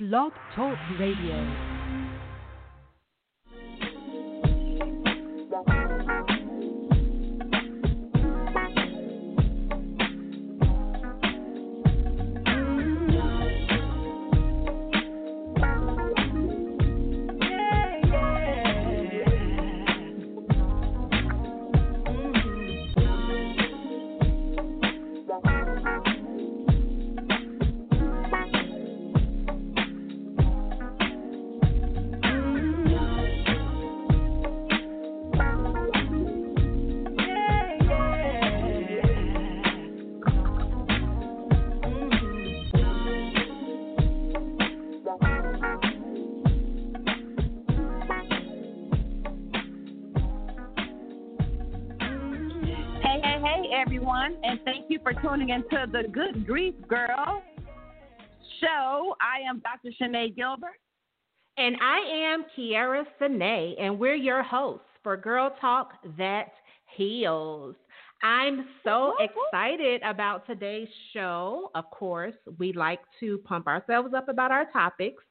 Blog Talk Radio. Tuning into the Good Grief Girl show. I am Dr. Shanae Gilbert. And I am Kiara Sine, and we're your hosts for Girl Talk That Heals. I'm so excited about today's show. Of course, we like to pump ourselves up about our topics,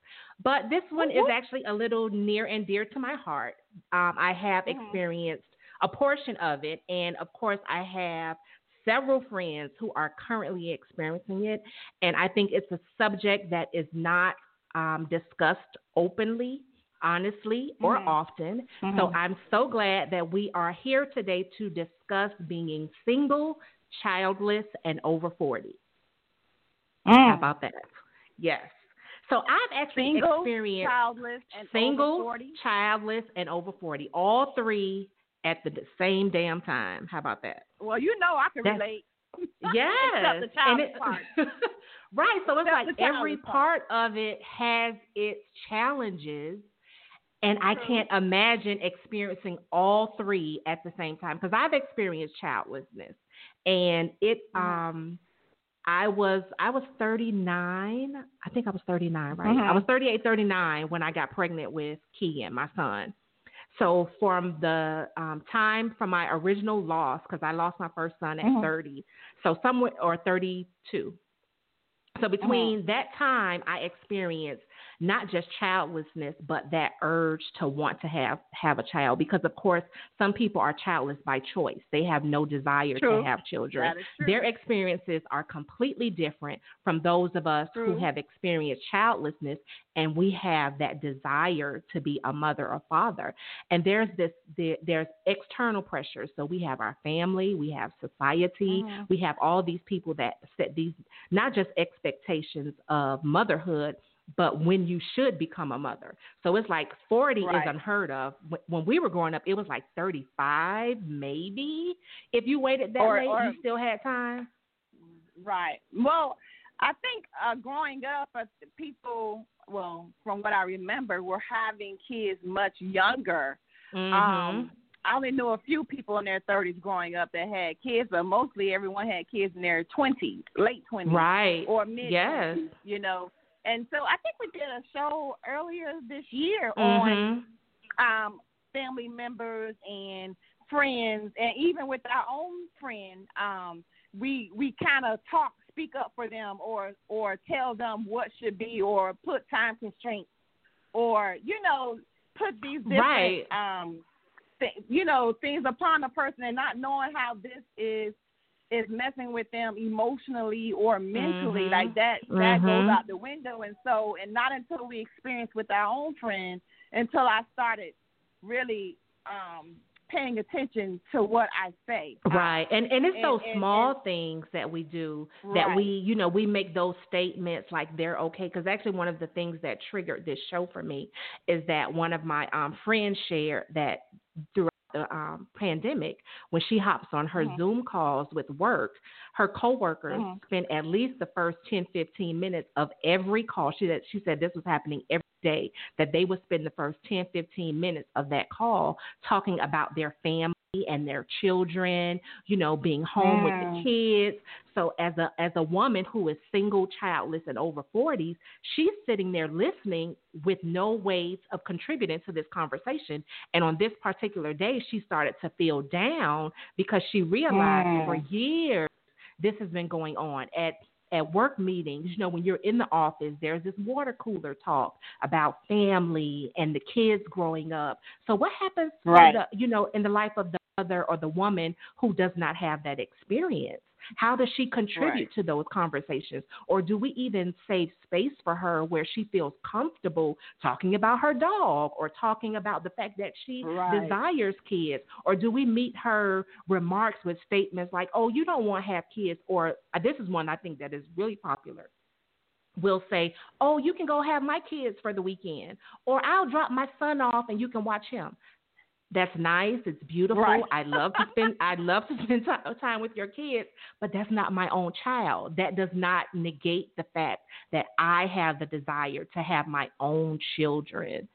but this one is actually a little near and dear to my heart. Um, I have Mhm. experienced a portion of it, and of course, I have several friends who are currently experiencing it, and I think it's a subject that is not um, discussed openly, honestly, or Mhm. often. So Mhm. I'm so glad that we are here today to discuss being single, childless, and over 40. How Mm. about that? Yes. So I've actually Single, experienced childless, and single, over 40. childless, and over 40. All three at the same damn time. How about that? Well, you know I can That's- relate. Yes. And it- right. So it's Except like every part. part of it has its challenges. And I can't imagine experiencing all three at the same time because I've experienced childlessness, and it. Mhm. Um, I was I was 39. I think I was 39, right? I Mhm. was 38, 39 when I got pregnant with Kean, my son. So from the um, time from my original loss, because I lost my first son at Mhm. 30, so somewhere or 32. So between that time, I experienced not just childlessness, but that urge to want to have have a child. Because of course, some people are childless by choice; they have no desire True. to have children. That is true. Their experiences are completely different from those of us True. who have experienced childlessness and we have that desire to be a mother or father. And there's this there, there's external pressures. So we have our family, we have society, Mhm. we have all these people that set these not just expectations of motherhood, but when you should become a mother. So it's like 40 Right. is unheard of. When we were growing up, it was like 35 maybe. If you waited that Or- late, or- you still had time. Right. Well, I think uh, growing up, uh, people, well, from what I remember, were having kids much younger. Mhm. Um, I only knew a few people in their 30s growing up that had kids, but mostly everyone had kids in their 20s, late 20s, right. or mid 20s, Yes. you know. And so I think we did a show earlier this year on Mhm. um, family members and friends, and even with our own friend, um, we we kind of talk, speak up for them, or or tell them what should be, or put time constraints, or you know, put these different Right. um, th- you know, things upon a person, and not knowing how this is is messing with them emotionally or mentally Mhm. like that that Mhm. goes out the window and so and not until we experienced with our own friend until I started really um paying attention to what I say. Right. And and it's and- those and- small things that we do that Right. we, you know, we make those statements like they're okay cuz actually one of the things that triggered this show for me is that one of my um friends shared that throughout the um pandemic when she hops on her Mhm. Zoom calls with work, her coworkers Mhm. spend at least the first 10 15 minutes of every call. She said she said this was happening every day that they would spend the first 10 15 minutes of that call talking about their family and their children, you know, being home with the kids. So as a as a woman who is single, childless and over 40s, she's sitting there listening with no ways of contributing to this conversation. And on this particular day, she started to feel down because she realized Mm. for years this has been going on at at work meetings, you know, when you're in the office, there's this water cooler talk about family and the kids growing up. So what happens, right. the, you know, in the life of the mother or the woman who does not have that experience? How does she contribute right. to those conversations? Or do we even save space for her where she feels comfortable talking about her dog or talking about the fact that she right. desires kids? Or do we meet her remarks with statements like, oh, you don't want to have kids? Or uh, this is one I think that is really popular will say, Oh, you can go have my kids for the weekend, or I'll drop my son off and you can watch him that's nice. It's beautiful. Right. I love to spend I love to spend t- time with your kids, but that's not my own child. That does not negate the fact that I have the desire to have my own children.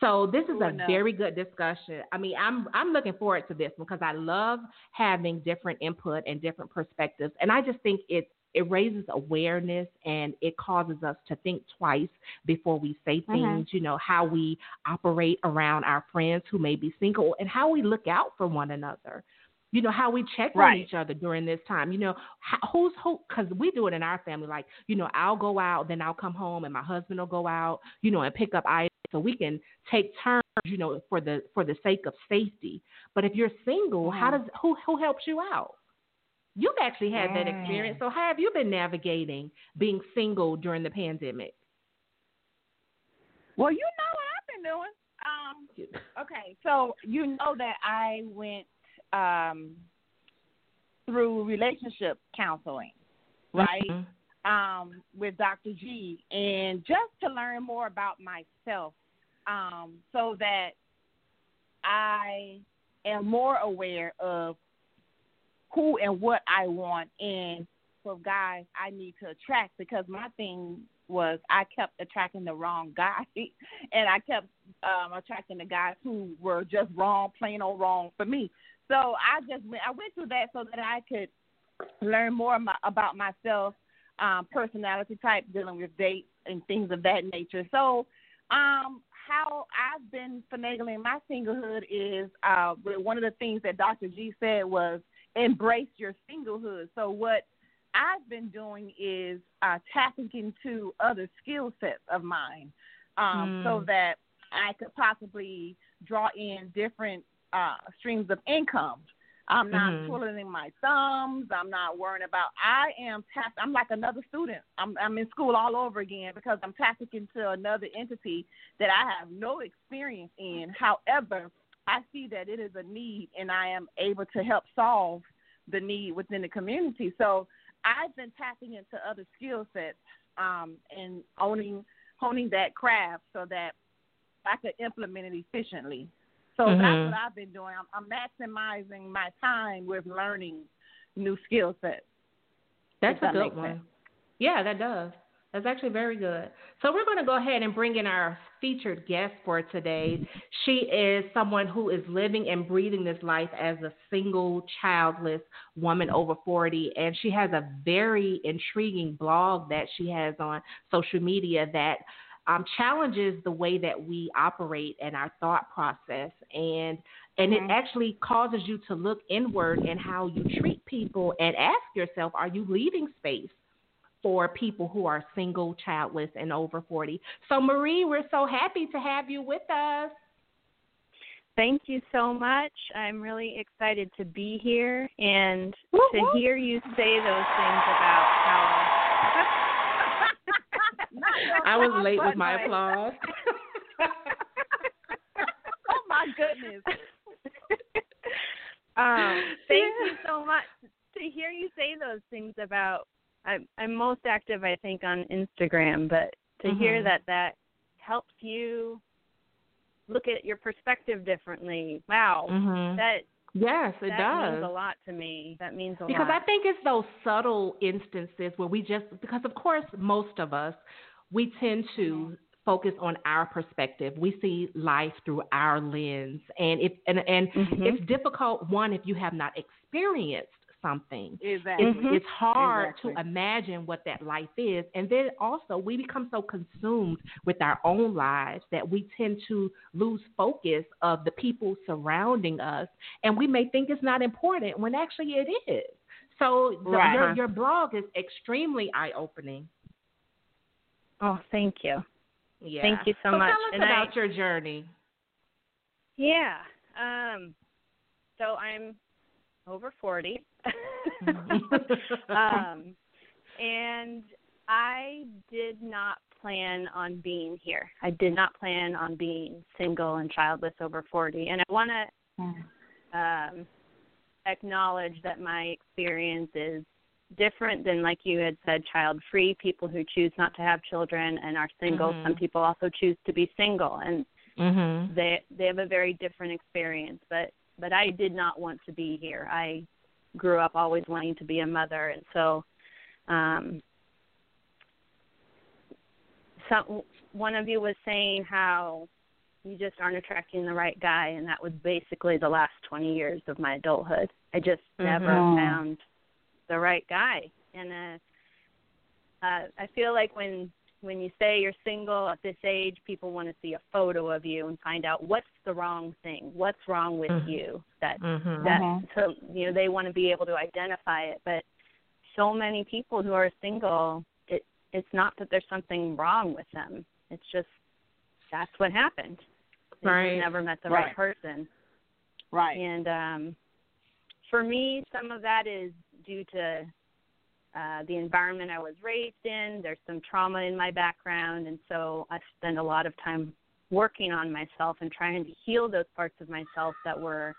So this is a very good discussion. I mean, I'm I'm looking forward to this because I love having different input and different perspectives, and I just think it's it raises awareness and it causes us to think twice before we say mm-hmm. things, mm-hmm. you know, how we operate around our friends who may be single and how we look out for one another. You know, how we check right. on each other during this time. You know, how, who's who? Because we do it in our family. Like, you know, I'll go out, then I'll come home, and my husband will go out, you know, and pick up items so we can take turns, you know, for the for the sake of safety. But if you're single, mm-hmm. how does who who helps you out? You've actually had that experience. So, how have you been navigating being single during the pandemic? Well, you know what I've been doing. Um, okay, so you know that I went um, through relationship counseling, right? Mm-hmm. Um, with Dr. G, and just to learn more about myself, um, so that I am more aware of who and what I want and for guys I need to attract because my thing was I kept attracting the wrong guy and I kept um attracting the guys who were just wrong, plain old wrong for me. So I just went I went through that so that I could learn more about myself, um, personality type, dealing with dates and things of that nature. So um how I've been finagling my singlehood is uh one of the things that Dr. G said was embrace your singlehood. So what I've been doing is uh, tapping into other skill sets of mine, um, mm. so that I could possibly draw in different uh, streams of income. I'm not mm-hmm. twiddling my thumbs. I'm not worrying about. I am tapped. I'm like another student. I'm I'm in school all over again because I'm tapping into another entity that I have no experience in. However, I see that it is a need, and I am able to help solve the need within the community. So I've been tapping into other skill sets um, and owning honing that craft so that I could implement it efficiently. So mm-hmm. that's what I've been doing. I'm, I'm maximizing my time with learning new skill sets. That's a that good one. Sense. Yeah, that does. That's actually very good. So we're going to go ahead and bring in our featured guest for today. She is someone who is living and breathing this life as a single, childless woman over 40. And she has a very intriguing blog that she has on social media that um, challenges the way that we operate and our thought process. And and it actually causes you to look inward in how you treat people and ask yourself, are you leaving space for people who are single, childless, and over 40. So, Marie, we're so happy to have you with us. Thank you so much. I'm really excited to be here and to hear you say those things about how. I was late with my applause. oh my goodness. um, thank you so much to hear you say those things about I'm I'm most active I think on Instagram, but to mm-hmm. hear that that helps you look at your perspective differently. Wow. Mm-hmm. That Yes, it that does. means a lot to me. That means a because lot. Because I think it's those subtle instances where we just because of course most of us we tend to mm-hmm. focus on our perspective. We see life through our lens, and if and and mm-hmm. it's difficult one if you have not experienced something. Exactly. It's, it's hard exactly. to imagine what that life is. And then also, we become so consumed with our own lives that we tend to lose focus of the people surrounding us. And we may think it's not important when actually it is. So the, Right. your your blog is extremely eye opening. Oh, thank you. Yeah. Thank you so so much. Tell us And I- about your journey. Yeah. Um so I'm over 40. um and I did not plan on being here. I did not plan on being single and childless over 40. And I want to um acknowledge that my experience is different than like you had said child free people who choose not to have children and are single Mhm. some people also choose to be single and Mhm. they they have a very different experience but but I did not want to be here. I grew up always wanting to be a mother and so um some one of you was saying how you just aren't attracting the right guy and that was basically the last 20 years of my adulthood. I just never Mhm. found the right guy. And uh uh I feel like when when you say you're single at this age, people want to see a photo of you and find out what's the wrong thing, what's wrong with Mhm. you. That Mhm. that so you know they want to be able to identify it. But so many people who are single, it it's not that there's something wrong with them. It's just that's what happened. They just Right. never met the Right. right person. Right. And um, for me, some of that is due to uh, the environment I was raised in. There's some trauma in my background, and so I spend a lot of time working on myself and trying to heal those parts of myself that were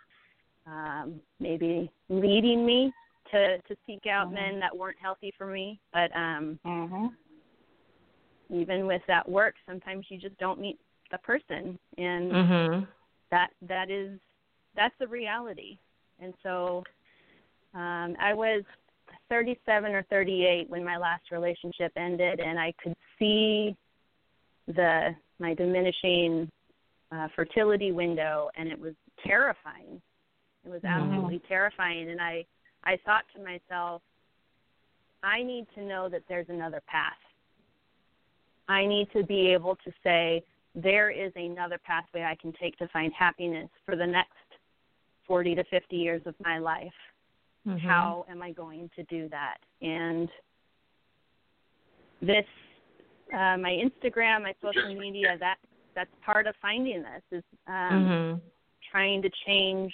um, maybe leading me to to seek out Mhm. men that weren't healthy for me. But um, Mhm. even with that work, sometimes you just don't meet the person, and Mhm. that that is that's the reality and so um i was 37 or 38 when my last relationship ended and i could see the my diminishing uh, fertility window and it was terrifying it was Mhm. absolutely terrifying and i i thought to myself i need to know that there's another path i need to be able to say there is another pathway I can take to find happiness for the next 40 to 50 years of my life. Mhm. How am I going to do that? And this, uh, my Instagram, my social media, that that's part of finding this is um, Mhm. trying to change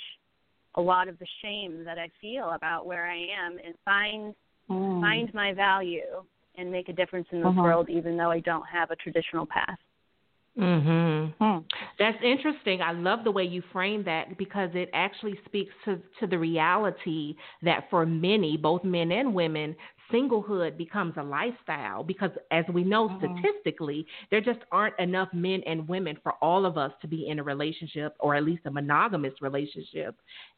a lot of the shame that I feel about where I am and find Mm. find my value and make a difference in this Mhm. world, even though I don't have a traditional path. Mhm. Mm. That's interesting. I love the way you frame that because it actually speaks to to the reality that for many, both men and women, singlehood becomes a lifestyle because as we know Mhm. statistically, there just aren't enough men and women for all of us to be in a relationship or at least a monogamous relationship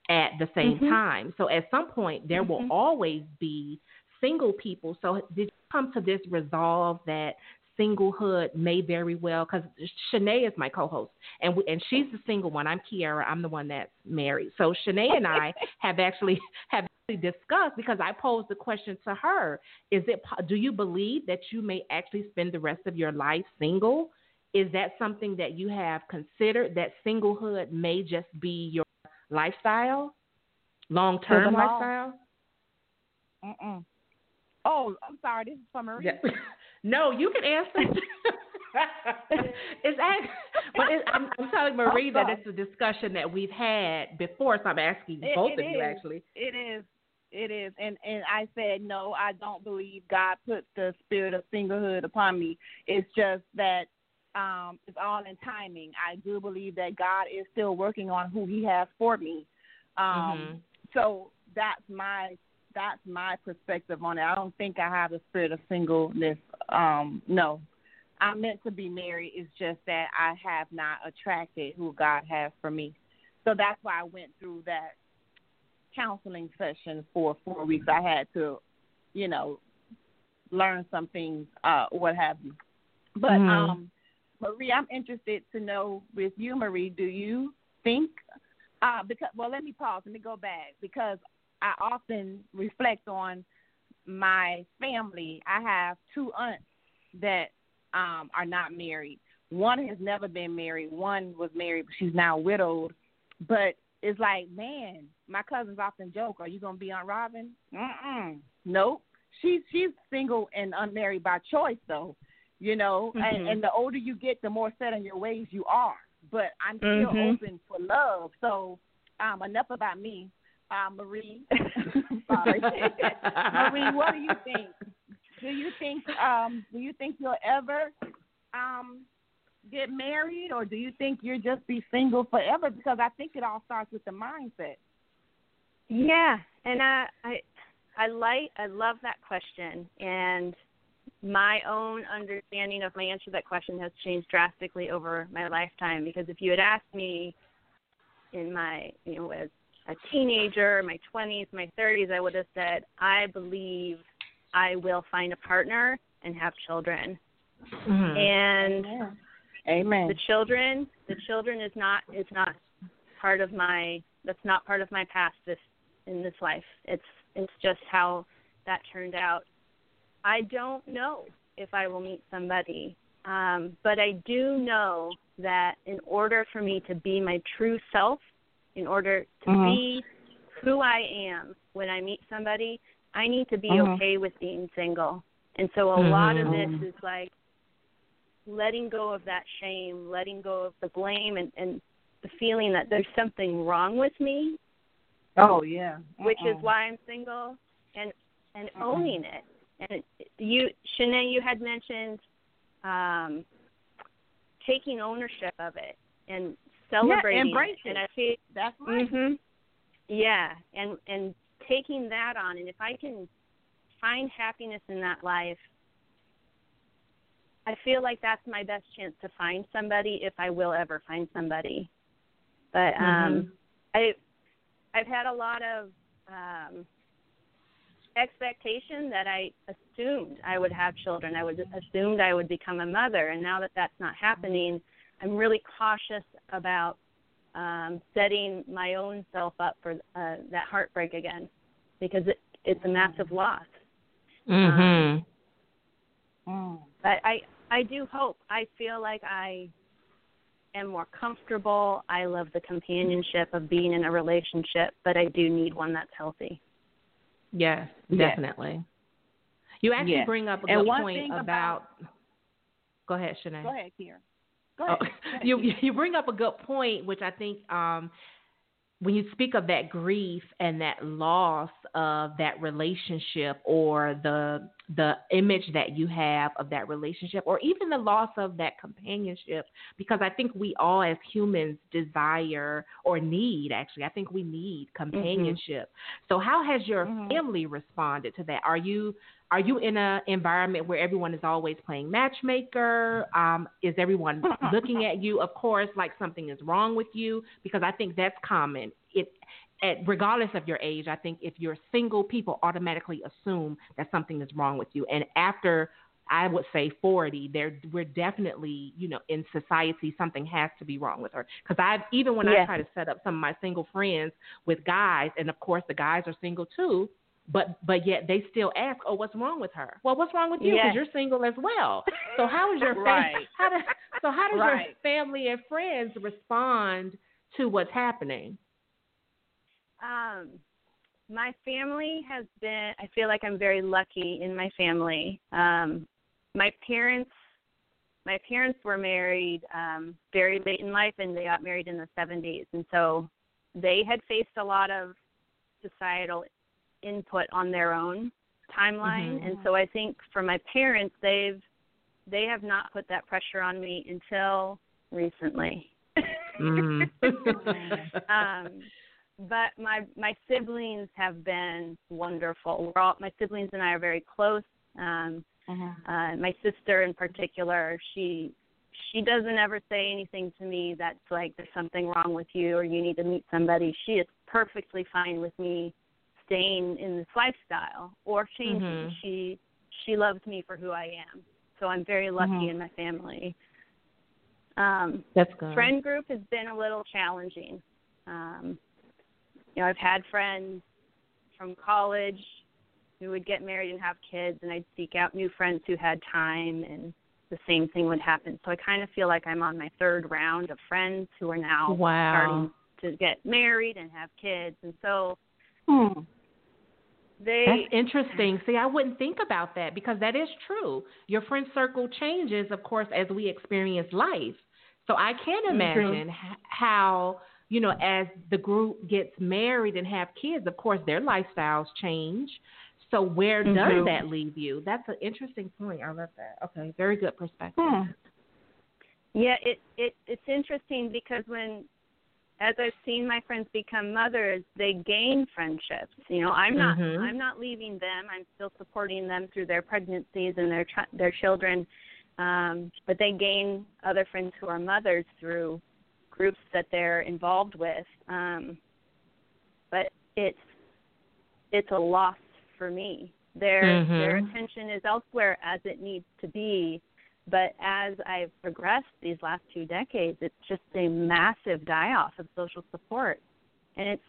at the same Mhm. time. So at some point there will Mhm. always be single people. So did you come to this resolve that singlehood may very well because Shanae is my co-host and we, and she's the single one. I'm Kiara. I'm the one that's married. So Shanae and I have actually have actually discussed because I posed the question to her: Is it do you believe that you may actually spend the rest of your life single? Is that something that you have considered that singlehood may just be your lifestyle, long-term lifestyle? Mm-mm. Oh, I'm sorry. This is for Marie. Yeah. no, you can answer. it's act- but I'm, I'm telling Marie that it's a discussion that we've had before, so I'm asking It- both it of you actually. It is. It is. And and I said no. I don't believe God put the spirit of singlehood upon me. It's just that um it's all in timing. I do believe that God is still working on who He has for me. Um Mhm. So that's my that's my perspective on it. I don't think I have the spirit of singleness. Um, no, I'm meant to be married. It's just that I have not attracted who God has for me. So that's why I went through that counseling session for four weeks. I had to, you know, learn some things, uh, what have you. But Mhm. um, Marie, I'm interested to know with you, Marie. Do you think? Uh, because well, let me pause. Let me go back because I often reflect on my family. I have two aunts that um, are not married. One has never been married. One was married, but she's now widowed. But it's like, man, my cousins often joke, "Are you gonna be on Robin?" Mm-mm. Nope. She's she's single and unmarried by choice, though. You know, Mhm. and, and the older you get, the more set in your ways you are. But I'm still Mhm. open for love. So, um, enough about me. Uh, Marie, sorry, Marie, what do you think? Do you think um do you think you'll ever um get married or do you think you'll just be single forever? Because I think it all starts with the mindset. Yeah, and I I I like I love that question and my own understanding of my answer to that question has changed drastically over my lifetime because if you had asked me in my you know as a teenager, my 20s, my 30s, I would have said I believe I will find a partner and have children. Mhm. And Amen. Amen. the children the children is not is not part of my that's not part of my past this in this life it's it's just how that turned out i don't know if i will meet somebody um but i do know that in order for me to be my true self in order to Mhm. be who i am when i meet somebody i need to be Mhm. okay with being single and so a lot of this is like letting go of that shame, letting go of the blame, and, and the feeling that there's something wrong with me, Oh yeah. which is why I'm single, and and Mm-mm. owning it. And you, Shanae, you had mentioned um, taking ownership of it and celebrating embrace it. it. And I feel That's right. Mhm. Yeah, and and taking that on, and if I can find happiness in that life, I feel like that's my best chance to find somebody if I will ever find somebody. But um I I've had a lot of um expectation that I assumed I would have children. I would assumed I would become a mother, and now that that's not happening, I'm really cautious about um, setting my own self up for uh, that heartbreak again, because it, it's a massive loss. Mhm. Mm. But I I do hope. I feel like I am more comfortable. I love the companionship of being in a relationship, but I do need one that's healthy. Yes, Yes. definitely. You actually Yes. bring up a good point thing about, Go ahead, Shanae. Go ahead, Kier. Oh. You you bring up a good point, which I think um, when you speak of that grief and that loss of that relationship, or the the image that you have of that relationship, or even the loss of that companionship, because I think we all as humans desire or need actually, I think we need companionship. So, how has your Mhm. family responded to that? Are you are you in an environment where everyone is always playing matchmaker? Um, is everyone looking at you, of course, like something is wrong with you? Because I think that's common. It, at, regardless of your age, I think if you're single, people automatically assume that something is wrong with you. And after I would say 40, there we're definitely, you know, in society something has to be wrong with her. Because I've even when I try to set up some of my single friends with guys, and of course the guys are single too, but but yet they still ask, "Oh, what's wrong with her?" Well, what's wrong with you? Because Yes. you're single as well. So how is your fam- Right. how does so how does your family and friends respond to what's happening? Um, my family has been. I feel like I'm very lucky in my family. Um, my parents, my parents were married um, very late in life, and they got married in the 70s, and so they had faced a lot of societal input on their own timeline, Mhm. and so I think for my parents, they've they have not put that pressure on me until recently. Mm. um, but my my siblings have been wonderful. We're all my siblings and I are very close. Um, Mhm. uh, my sister in particular, she she doesn't ever say anything to me that's like there's something wrong with you or you need to meet somebody. She is perfectly fine with me staying in this lifestyle or changing. Mhm. She she loves me for who I am. So I'm very lucky Mhm. in my family. Um, That's good. friend group has been a little challenging. Um, you know, I've had friends from college who would get married and have kids, and I'd seek out new friends who had time, and the same thing would happen. So I kind of feel like I'm on my third round of friends who are now Wow. starting to get married and have kids, and so Hmm. They That's interesting. See, I wouldn't think about that because that is true. Your friend circle changes, of course, as we experience life. So I can Mm-hmm. imagine how, you know, as the group gets married and have kids, of course, their lifestyles change. So where does Mhm. that leave you? That's an interesting point. I love that. Okay, very good perspective. Hmm. Yeah, it it it's interesting because when as I've seen my friends become mothers, they gain friendships. You know, I'm not Mhm. I'm not leaving them. I'm still supporting them through their pregnancies and their ch- their children. Um, but they gain other friends who are mothers through groups that they're involved with. Um, but it's it's a loss for me. Their their Mhm. attention is elsewhere as it needs to be. But as I've progressed these last two decades, it's just a massive die off of social support, and it's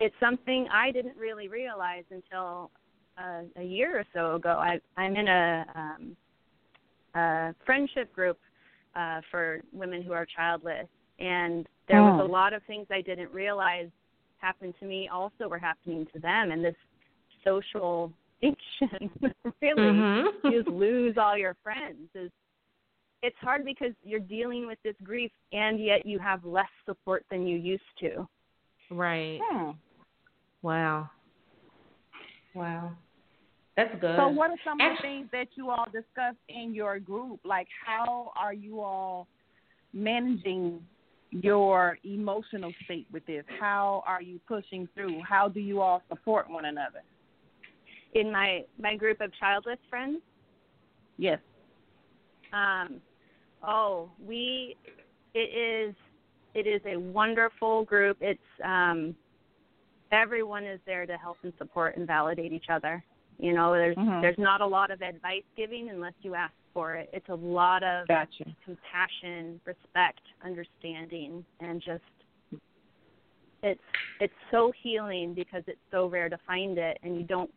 it's something I didn't really realize until uh, a year or so ago. I, I'm in a, um, a friendship group uh, for women who are childless, and there was Oh. a lot of things I didn't realize happened to me also were happening to them, and this social addiction really Mhm. you just lose all your friends is it's hard because you're dealing with this grief and yet you have less support than you used to. Right. Hmm. Wow. Wow. That's good. So, what are some of the things that you all discuss in your group? Like, how are you all managing your emotional state with this? How are you pushing through? How do you all support one another? In my my group of childless friends, Yes. um oh, we it is it is a wonderful group. It's um everyone is there to help and support and validate each other. You know, there's Mhm. there's not a lot of advice giving unless you ask for it. It's a lot of Gotcha. compassion, respect, understanding, and just it's it's so healing because it's so rare to find it, and you don't.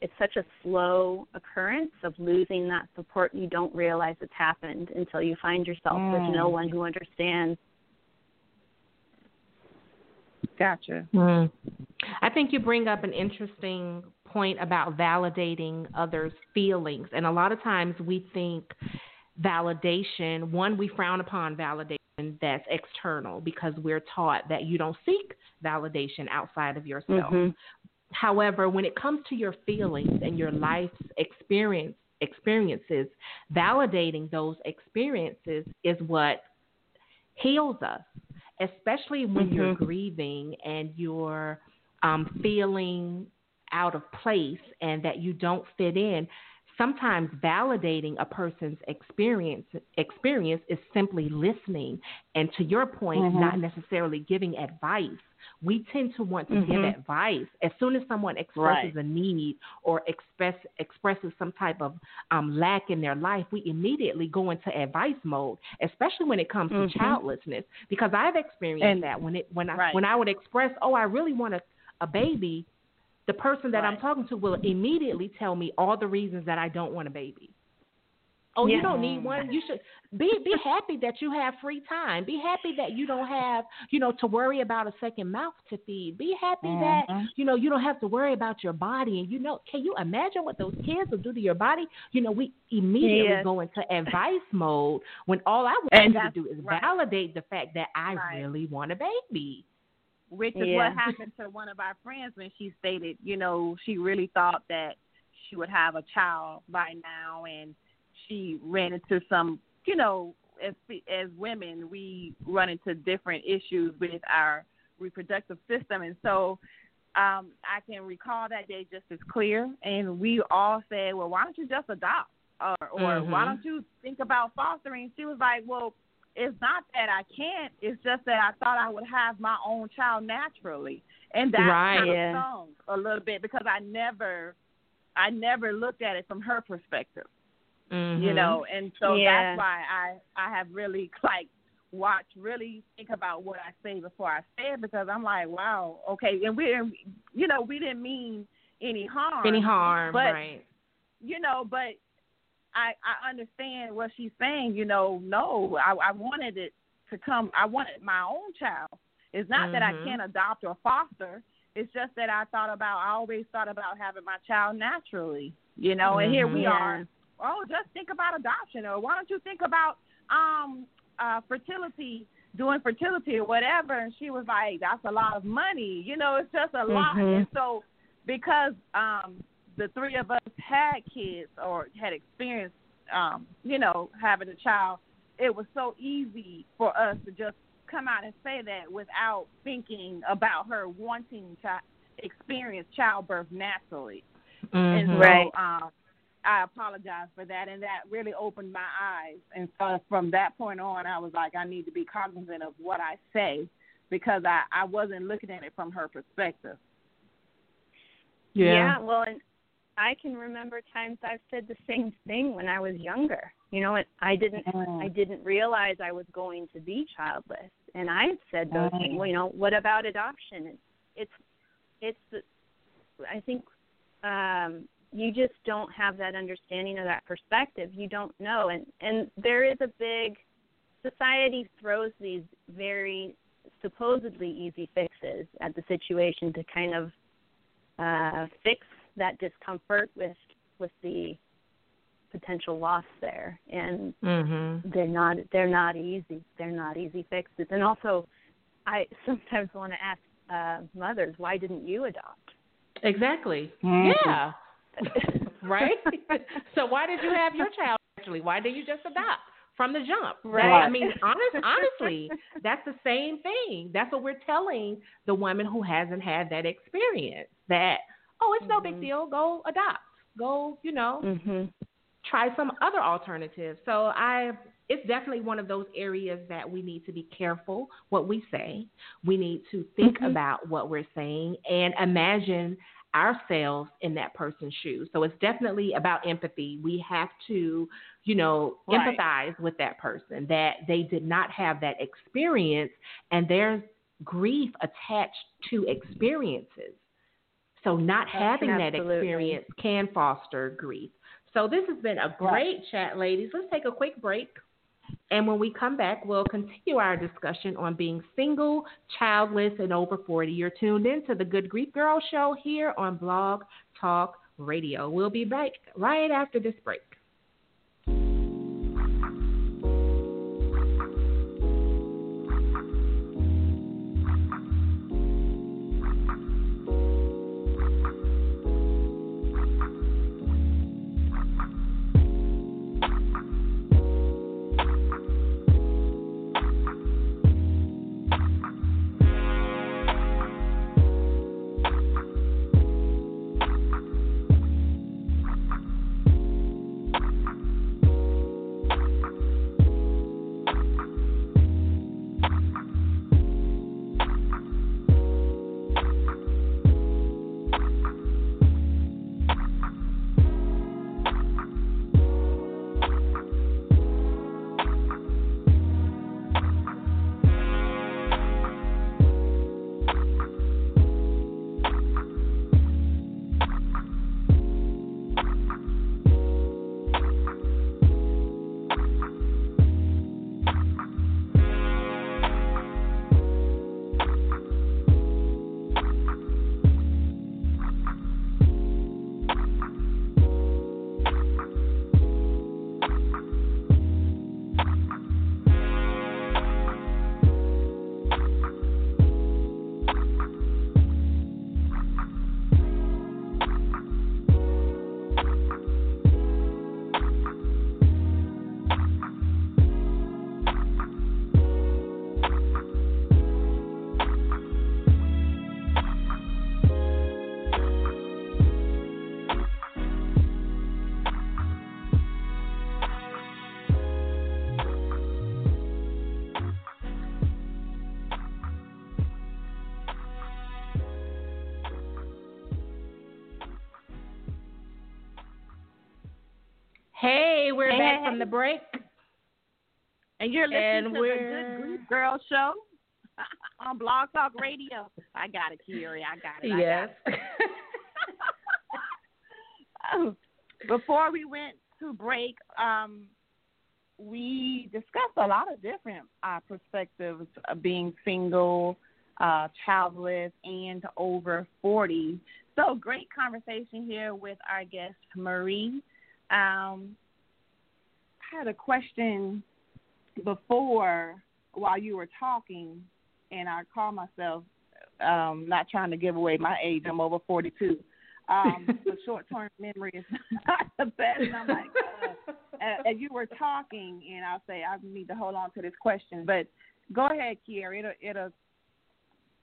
It's such a slow occurrence of losing that support. You don't realize it's happened until you find yourself with no Mm. one who understands. Gotcha. Mm. I think you bring up an interesting point about validating others' feelings. And a lot of times we think validation, one, we frown upon validation that's external because we're taught that you don't seek validation outside of yourself. Mhm. However, when it comes to your feelings and your life's experience experiences, validating those experiences is what heals us, especially when you're Mhm. grieving and you're um, feeling out of place and that you don't fit in. Sometimes validating a person's experience experience is simply listening, and to your point, Mhm. not necessarily giving advice. We tend to want to give Mhm. advice as soon as someone expresses Right. a need or express expresses some type of um, lack in their life. We immediately go into advice mode, especially when it comes Mhm. to childlessness, because I've experienced And- that when it when I right. when I would express, oh, I really want a a baby, the person that I'm talking to will immediately tell me all the reasons that I don't want a baby. Oh, you don't need one. You should be be happy that you have free time. Be happy that you don't have, you know, to worry about a second mouth to feed. Be happy that, Mhm. you know, you don't have to worry about your body. And you know, can you imagine what those kids will do to your body? You know, we immediately Yes. go into advice mode when all I want And you to do is right. validate the fact that I Right. really want a baby. Which is Yeah. what happened to one of our friends when she stated, you know, she really thought that she would have a child by now, and she ran into some, you know, as as women, we run into different issues with our reproductive system, and so um, I can recall that day just as clear. And we all said, well, why don't you just adopt, or or why Mhm. don't you think about fostering? She was like, well it's not that I can't. It's just that I thought I would have my own child naturally, and that Right. kind of Yeah. stung a little bit because I never, I never looked at it from her perspective, you Mhm. know, and so Yeah. that's why I I have really like watch really think about what I say before I say it because I'm like, wow, okay, and we didn't, you know, we didn't mean any harm, any harm, but right? you know, but I I understand what she's saying. You know, no, I I wanted it to come. I wanted my own child It's not that I Mhm. can't adopt or foster. It's just that I thought about. I always thought about having my child naturally. You know, and here we Mhm. are. Oh, just think about adoption, or why don't you think about um uh fertility, doing fertility or whatever? And she was like, "That's a lot of money." You know, it's just a lot. Mhm. And so, because um the three of us had kids or had experienced, um, you know, having a child, it was so easy for us to just come out and say that without thinking about her wanting to experience childbirth naturally. And so, Mhm. Right. um, I apologize for that, and that really opened my eyes. And so from that point on, I was like, I need to be cognizant of what I say because I I wasn't looking at it from her perspective. Yeah. Yeah. well, and I can remember times I've said the same thing when I was younger. You know, and I didn't I didn't realize I was going to be childless, and I've said those Right. things. Well, you know, what about adoption? And it's it's the I think um you just don't have that understanding or that perspective. You don't know, and and there is a big society throws these very supposedly easy fixes at the situation to kind of uh, fix that discomfort with with the potential loss there, and Mhm. they're not they're not easy. They're not easy fixes. And also, I sometimes want to ask uh, mothers, why didn't you adopt? Exactly. Mhm. Yeah. right? so why did you have your child actually? Why didn't you just adopt from the jump? That- Right. I mean, honest, honestly, that's the same thing. That's what we're telling the woman who hasn't had that experience. That oh, it's no big Mhm. deal. Go adopt. Go, you know, mm-hmm. try some other alternatives. So I it's definitely one of those areas that we need to be careful what we say. We need to think Mhm. about what we're saying and imagine ourselves in that person's shoes. So it's definitely about empathy. We have to, you know, Right. empathize with that person that they did not have that experience and there's grief attached to experiences. So not having that experience can foster grief. So this has been a great chat, ladies. Let's take a quick break. And when we come back, we'll continue our discussion on being single, childless, and over 40. You're tuned in to the Good Grief Girl show here on Blog Talk Radio. We'll be back right after this break. From the break. And you're listening And to the Good Grief Girl show on Blog Talk Radio. I got it, Kiri. I got it. I Yes. got it. Before we went to break, um, we discussed a lot of different uh, perspectives of being single, uh, childless and over 40. So great conversation here with our guest Marie. Um, had a question before while you were talking, and I call myself um, not trying to give away my age. I'm over 42. Um, the short term memory is not the best. And I'm like, uh, as you were talking, and I'll say I need to hold on to this question, but go ahead, Kiera. It'll, it'll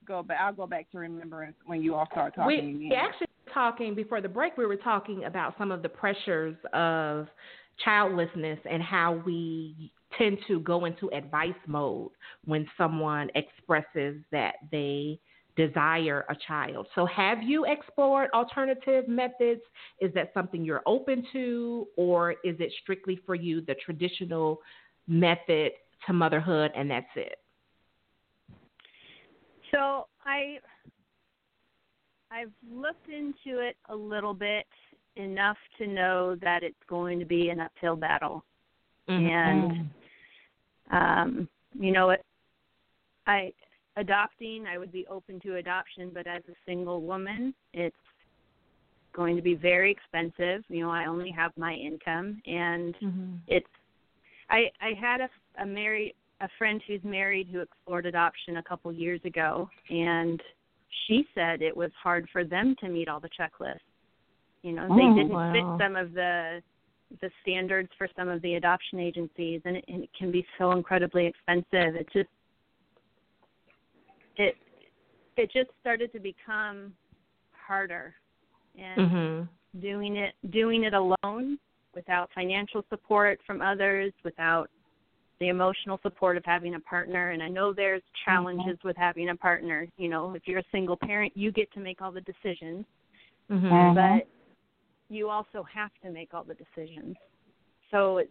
go back. I'll go back to remembrance when you all start talking. We, we actually talking before the break. We were talking about some of the pressures of childlessness and how we tend to go into advice mode when someone expresses that they desire a child. So, have you explored alternative methods? Is that something you're open to, or is it strictly for you the traditional method to motherhood and that's it? So, I I've looked into it a little bit enough to know that it's going to be an uphill battle. Mm-hmm. And um, you know it I adopting, I would be open to adoption, but as a single woman, it's going to be very expensive. You know, I only have my income and mm-hmm. it's I I had a a married a friend who's married who explored adoption a couple years ago and she said it was hard for them to meet all the checklists. You know, they oh, didn't wow. fit some of the the standards for some of the adoption agencies, and it, and it can be so incredibly expensive. It just it it just started to become harder, and mm-hmm. doing it doing it alone without financial support from others, without the emotional support of having a partner and i know there's challenges mm-hmm. with having a partner you know if you're a single parent you get to make all the decisions mm-hmm. but you also have to make all the decisions so it's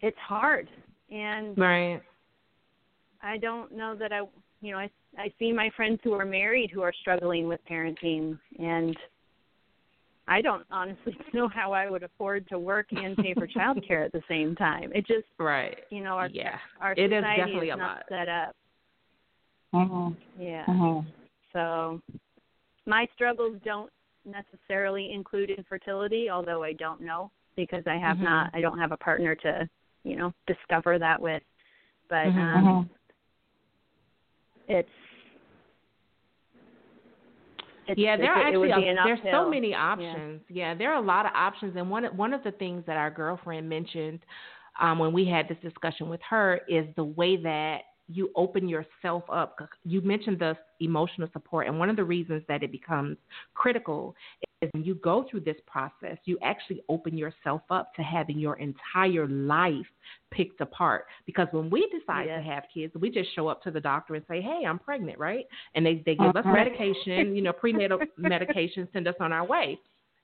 it's hard and right i don't know that i you know i i see my friends who are married who are struggling with parenting and I don't honestly know how I would afford to work and pay for childcare at the same time. It just right. You know, our yeah. our it society is definitely is a not lot. set up. Mm-hmm. Yeah. Mm-hmm. So my struggles don't necessarily include infertility, although I don't know because I have mm-hmm. not I don't have a partner to, you know, discover that with. But mm-hmm. um mm-hmm. it's it's, yeah, there are actually a, there's so many options. Yeah. yeah. there are a lot of options, and one one of the things that our girlfriend mentioned um, when we had this discussion with her is the way that you open yourself up. You mentioned the emotional support, and one of the reasons that it becomes critical is when you go through this process, you actually open yourself up to having your entire life picked apart. Because when we decide yes. to have kids, we just show up to the doctor and say, "Hey, I'm pregnant," right? And they they give us uh-huh. medication, you know, prenatal medication, send us on our way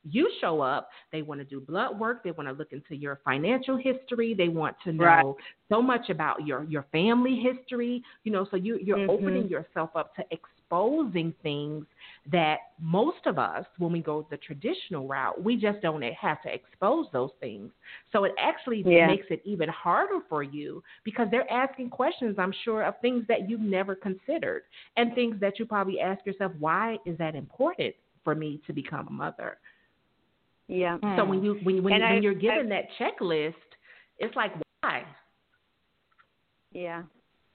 you show up, they want to do blood work, they want to look into your financial history, they want to know right. so much about your your family history, you know, so you you're mm-hmm. opening yourself up to exposing things that most of us when we go the traditional route, we just don't have to expose those things. So it actually yeah. makes it even harder for you because they're asking questions, I'm sure, of things that you've never considered and things that you probably ask yourself, why is that important for me to become a mother? Yeah. So when you when when, when I, you're given I, that checklist, it's like why? Yeah.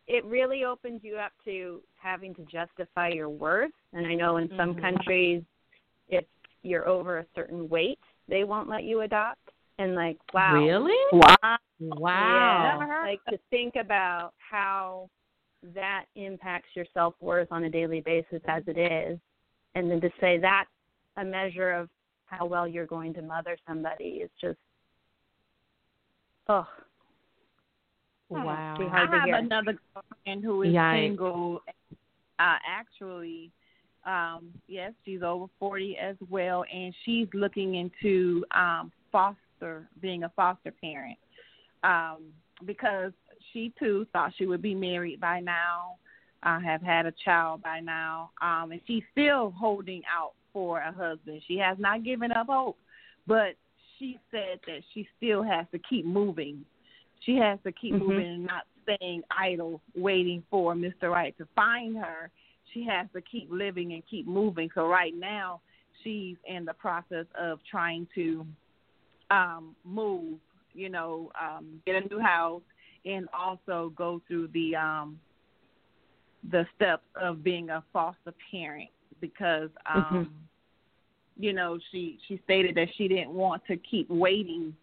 It really opens you up to having to justify your worth. And I know in some mm-hmm. countries if you're over a certain weight, they won't let you adopt. And like, wow. Really? Wow. Wow. Yeah. Like to think about how that impacts your self worth on a daily basis as it is. And then to say that's a measure of how well you're going to mother somebody. Is just oh. Wow. I have hear. another girlfriend who is Yikes. single. Uh actually um yes she's over 40 as well and she's looking into um foster being a foster parent. Um because she too thought she would be married by now. Uh, have had a child by now. Um and she's still holding out for a husband. She has not given up hope, but she said that she still has to keep moving. She has to keep mm-hmm. moving and not staying idle, waiting for Mr. Right to find her. She has to keep living and keep moving. So right now, she's in the process of trying to um, move. You know, um, get a new house and also go through the um, the steps of being a foster parent because um, mm-hmm. you know she she stated that she didn't want to keep waiting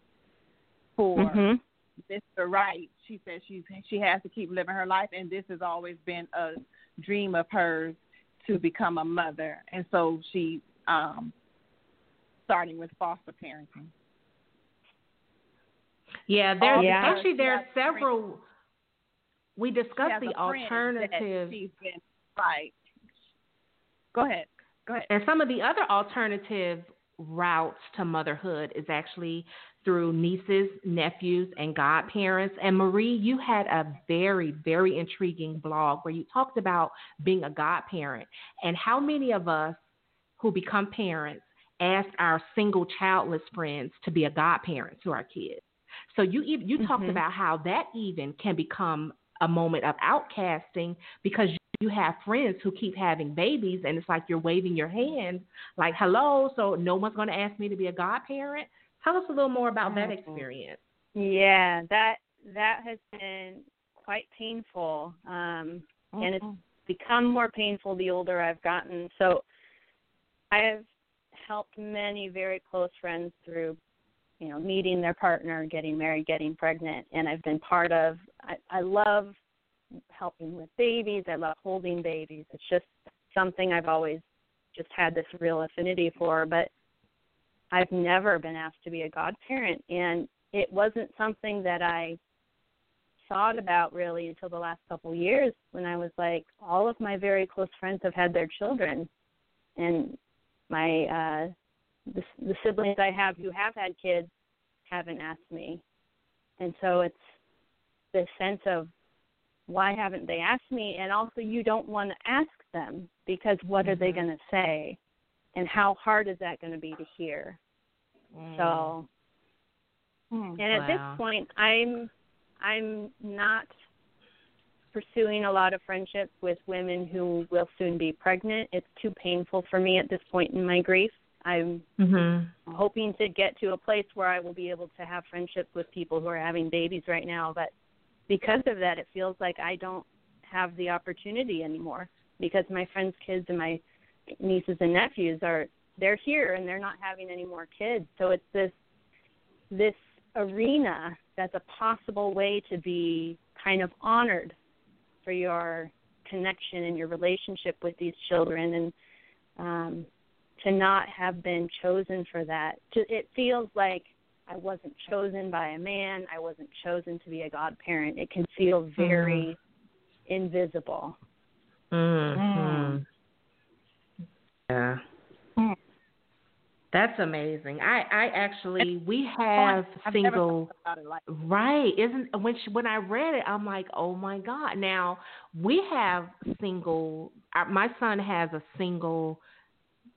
for mm-hmm. Mr. Right. She said she's she has to keep living her life, and this has always been a dream of hers to become a mother, and so she um, starting with foster parenting. Yeah, there's yeah. actually there are several. We discussed the alternative. right. Go ahead. Go ahead. And some of the other alternative routes to motherhood is actually through nieces, nephews, and godparents. And Marie, you had a very, very intriguing blog where you talked about being a godparent and how many of us who become parents ask our single childless friends to be a godparent to our kids. So you you talked mm-hmm. about how that even can become a moment of outcasting because you have friends who keep having babies and it's like you're waving your hand like hello so no one's going to ask me to be a godparent? Tell us a little more about that experience. Yeah that that has been quite painful um mm-hmm. and it's become more painful the older i've gotten. So i have helped many very close friends through you know meeting their partner getting married getting pregnant and i've been part of i i love helping with babies i love holding babies. It's just something i've always just had this real affinity for but i've never been asked to be a godparent and it wasn't something that i thought about really until the last couple of years when i was like all of my very close friends have had their children. And my uh the, the siblings I have who have had kids haven't asked me, and so it's this sense of why haven't they asked me, and also you don't want to ask them because what mm-hmm. are they mm-hmm. going to say, and how hard is that going to be to hear? Mm. So, mm, and at this point, I'm I'm not pursuing a lot of friendships with women who will soon be pregnant. It's too painful for me at this point in my grief. I'm mm-hmm. hoping to get to a place where I will be able to have friendships with people who are having babies right now. But because of that, it feels like I don't have the opportunity anymore because my friends' kids and my nieces and nephews are they're here and they're not having any more kids. So it's this this arena that's a possible way to be kind of honored for your connection and your relationship with these children and um to not have been chosen for that. It feels like I wasn't chosen by a man. I wasn't chosen to be a godparent. It can feel very mm. invisible. Mm-hmm. Yeah. Mm. That's amazing. I I actually we have I've single like right isn't when she, when I read it I'm like oh my god now we have single my son has a single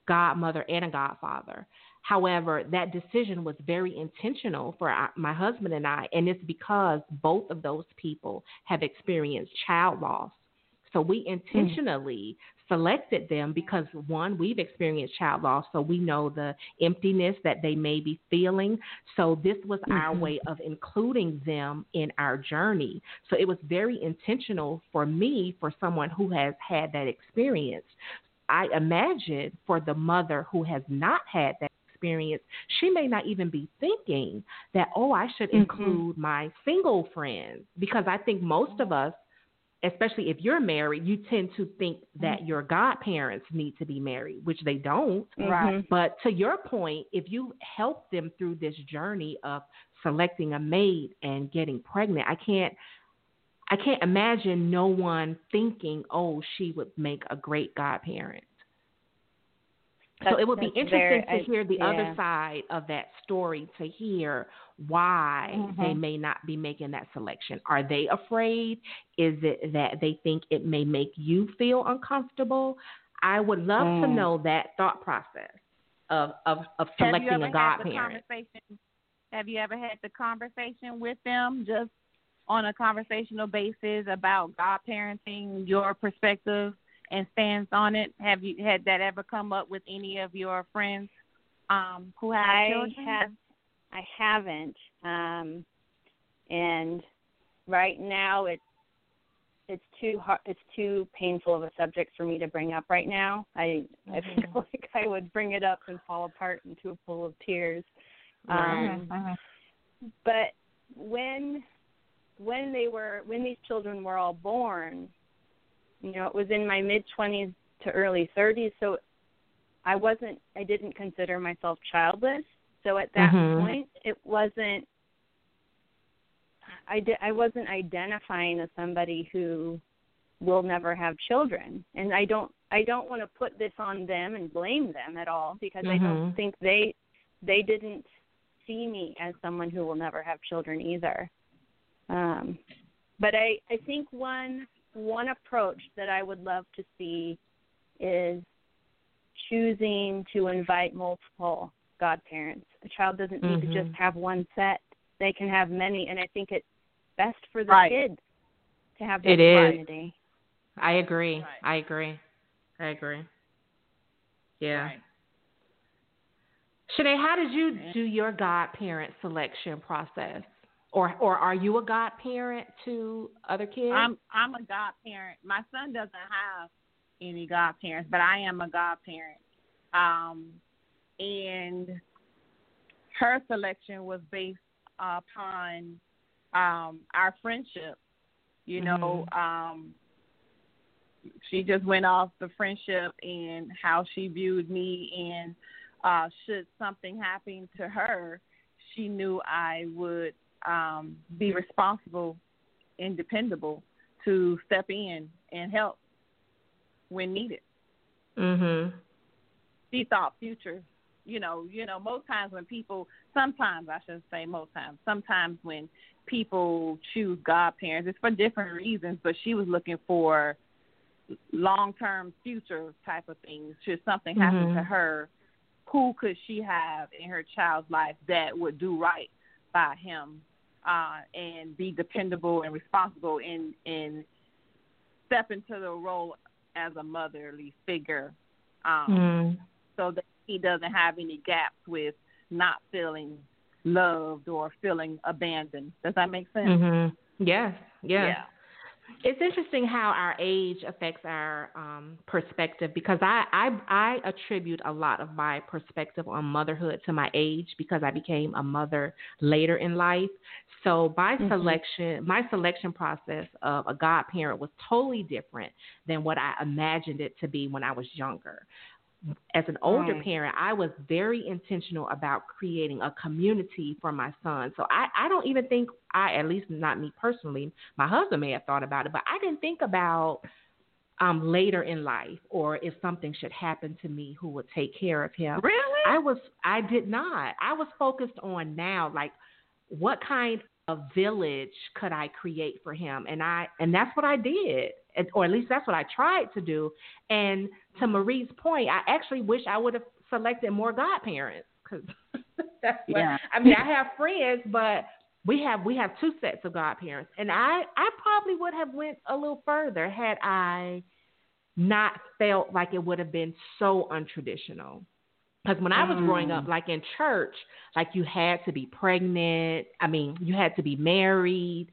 godmother and a godfather. However, that decision was very intentional for my husband and I, and it's because both of those people have experienced child loss. So we intentionally mm-hmm. selected them because one, we've experienced child loss, so we know the emptiness that they may be feeling. So this was mm-hmm. our way of including them in our journey. So it was very intentional for me, for someone who has had that experience. I imagine for the mother who has not had that experience, she may not even be thinking that, oh, I should mm-hmm. include my single friends. Because I think most of us, especially if you're married, you tend to think that mm-hmm. your godparents need to be married, which they don't. Right. But to your point, if you help them through this journey of selecting a mate and getting pregnant, I can't I can't imagine no one thinking, "Oh, she would make a great godparent." That's, so it would be interesting very, to hear the yeah. other side of that story to hear why mm-hmm. they may not be making that selection. Are they afraid? Is it that they think it may make you feel uncomfortable? I would love mm. to know that thought process of of, of selecting a godparent. Have you ever had the conversation with them? Just on a conversational basis about godparenting, your perspective and stands on it? Have you had that ever come up with any of your friends um, who have I children? have, I haven't, um, and right now it's it's too hard, it's too painful of a subject for me to bring up right now. I I Mm-hmm. feel like I would bring it up and fall apart into a pool of tears. Um, Mhm. but when when they were when these children were all born you know it was in my mid 20s to early 30s so i wasn't i didn't consider myself childless so at that Mhm. point it wasn't i di- i wasn't identifying as somebody who will never have children and i don't i don't want to put this on them and blame them at all because i don't Mhm. think they they didn't see me as someone who will never have children either. Um, but I, I think one one approach that I would love to see is choosing to invite multiple godparents. A child doesn't need to Mhm. just have one set; they can have many, and I think it's best for the Right. kid to have that It is. variety. I agree. Right. I agree. I agree. Yeah. Right. Shanae, how did you do your godparent selection process? Or or are you a godparent to other kids? I'm I'm a godparent. My son doesn't have any godparents, but I am a godparent. Um, and her selection was based upon um, our friendship. You know, um, she just went off the friendship and how she viewed me, and uh, should something happen to her, she knew I would um, be responsible and dependable to step in and help when needed. mhm. She thought future. You know, you know, most times when people, sometimes I should say most times, sometimes when people choose godparents, it's for different reasons. But she was looking for long-term future type of things. Should something happen to Mhm. her, who could she have in her child's life that would do right by him uh, and be dependable and responsible and in step into the role as a motherly figure, um, Mhm. so that he doesn't have any gaps with not feeling loved or feeling abandoned. Does that make sense? Mhm. Yes. Yes. Yeah. It's interesting how our age affects our um, perspective because I, I I attribute a lot of my perspective on motherhood to my age because I became a mother later in life. So my Mhm. selection my selection process of a godparent was totally different than what I imagined it to be when I was younger. As an older Right. parent, I was very intentional about creating a community for my son. So I, I don't even think I, at least not me personally, my husband may have thought about it, but I didn't think about um, later in life or if something should happen to me, who would take care of him. Really? I was I did not. I was focused on now like what kind of village could I create for him and I and that's what I did. Or at least that's what I tried to do. And to Marie's point, I actually wish I would have selected more godparents cuz that's what Yeah. I mean, I have friends but we have we have two sets of godparents and I I probably would have went a little further had I not felt like it would have been so untraditional. Because when I was growing up, mm. like in church, like you had to be pregnant. I mean, you had to be married.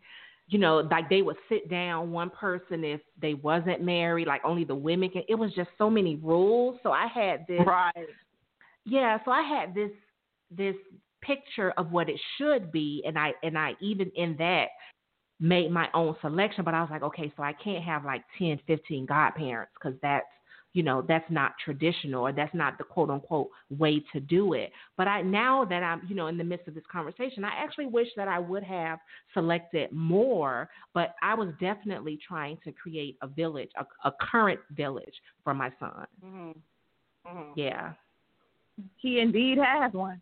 You know, like they would sit down one person if they wasn't married. Like only the women can. It was just so many rules. So I had this. Right. Yeah, so I had this this picture of what it should be, and I and I even in that made my own selection. But I was like, okay, so I can't have like 10, 15 godparents because that's you know that's not traditional or that's not the quote unquote way to do it. But I now that I'm you know in the midst of this conversation, I actually wish that I would have selected more. But I was definitely trying to create a village, a, a current village for my son. hmm Yeah. He indeed has one.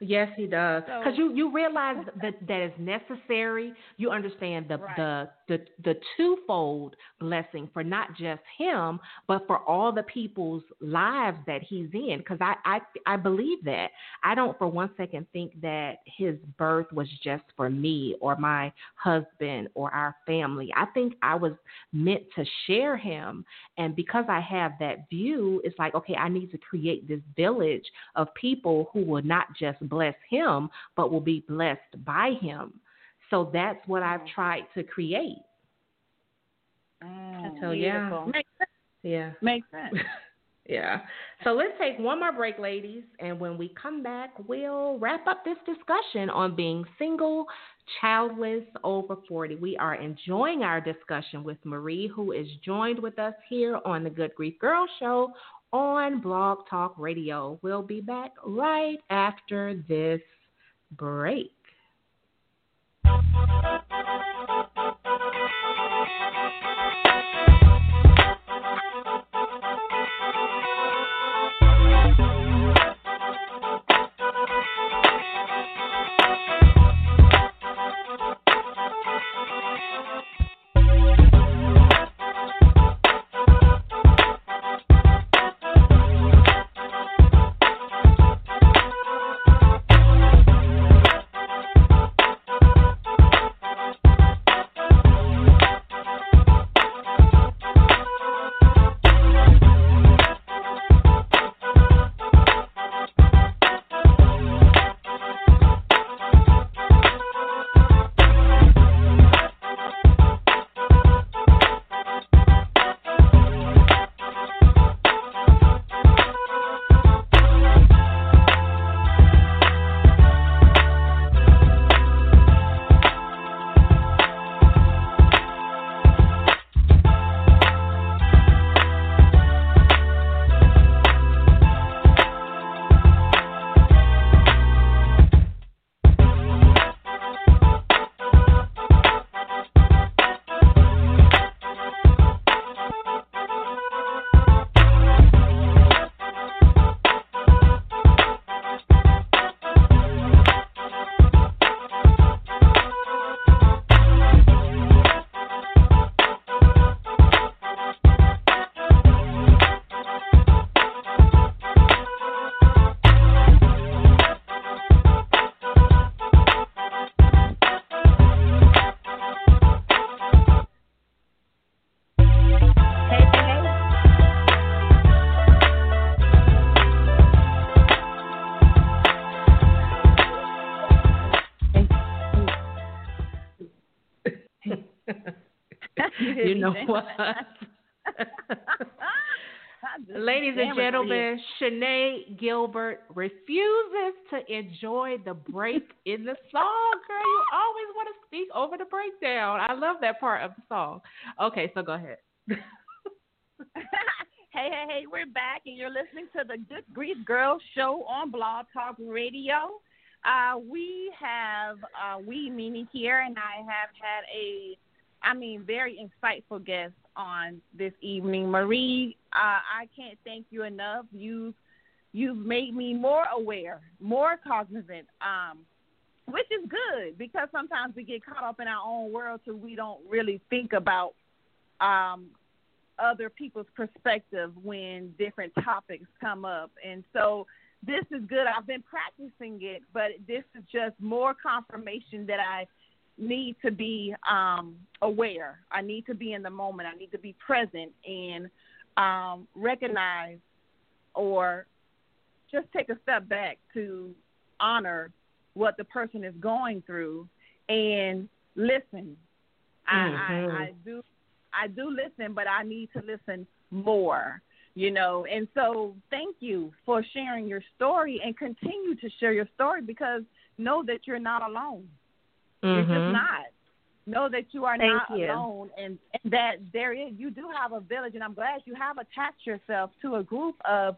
Yes, he does. Because So- you you realize that that is necessary. You understand the Right. the the the twofold blessing for not just him, but for all the people's lives that he's in. Because I I I believe that. I don't for one second think that his birth was just for me or my husband or our family. I think I was meant to share him, and because I have that view, it's like okay, I need to create this village of people who will not just bless him, but will be blessed by him. So that's what I've Mm. tried to create. Mm. So yeah, Beautiful. Makes sense. yeah, Makes sense. yeah. So let's take one more break, ladies, and when we come back, we'll wrap up this discussion on being single, childless, over 40. We are enjoying our discussion with Marie, who is joined with us here on the Good Grief Girl Show on Blog Talk Radio. We'll be back right after this break. You know what? Ladies and gentlemen, Shanae Gilbert refuses to enjoy the break in the song. Girl, you always want to speak over the breakdown. I love that part of the song. Okay, so go ahead. hey, hey, hey, we're back, and you're listening to the Good Grief Girl Show on Blog Talk Radio. Uh, we have, uh, we, meaning here, and I have had a, I mean, very insightful guest on this evening. Marie, uh, I can't thank you enough. You've, you've made me more aware, more cognizant, um, which is good because sometimes we get caught up in our own world so we don't really think about um, other people's perspective when different topics come up. And so this is good. I've been practicing it, but this is just more confirmation that I need to be um, aware. I need to be in the moment. I need to be present and um, recognize or just take a step back to honor what the person is going through and listen. Mhm. I, I, I do I do listen, but I need to listen more, you know. And so, thank you for sharing your story and continue to share your story because know that you're not alone. You're Mhm. just not. Know that you are Thank not you. alone, and, and that there is. You do have a village, and I'm glad you have attached yourself to a group of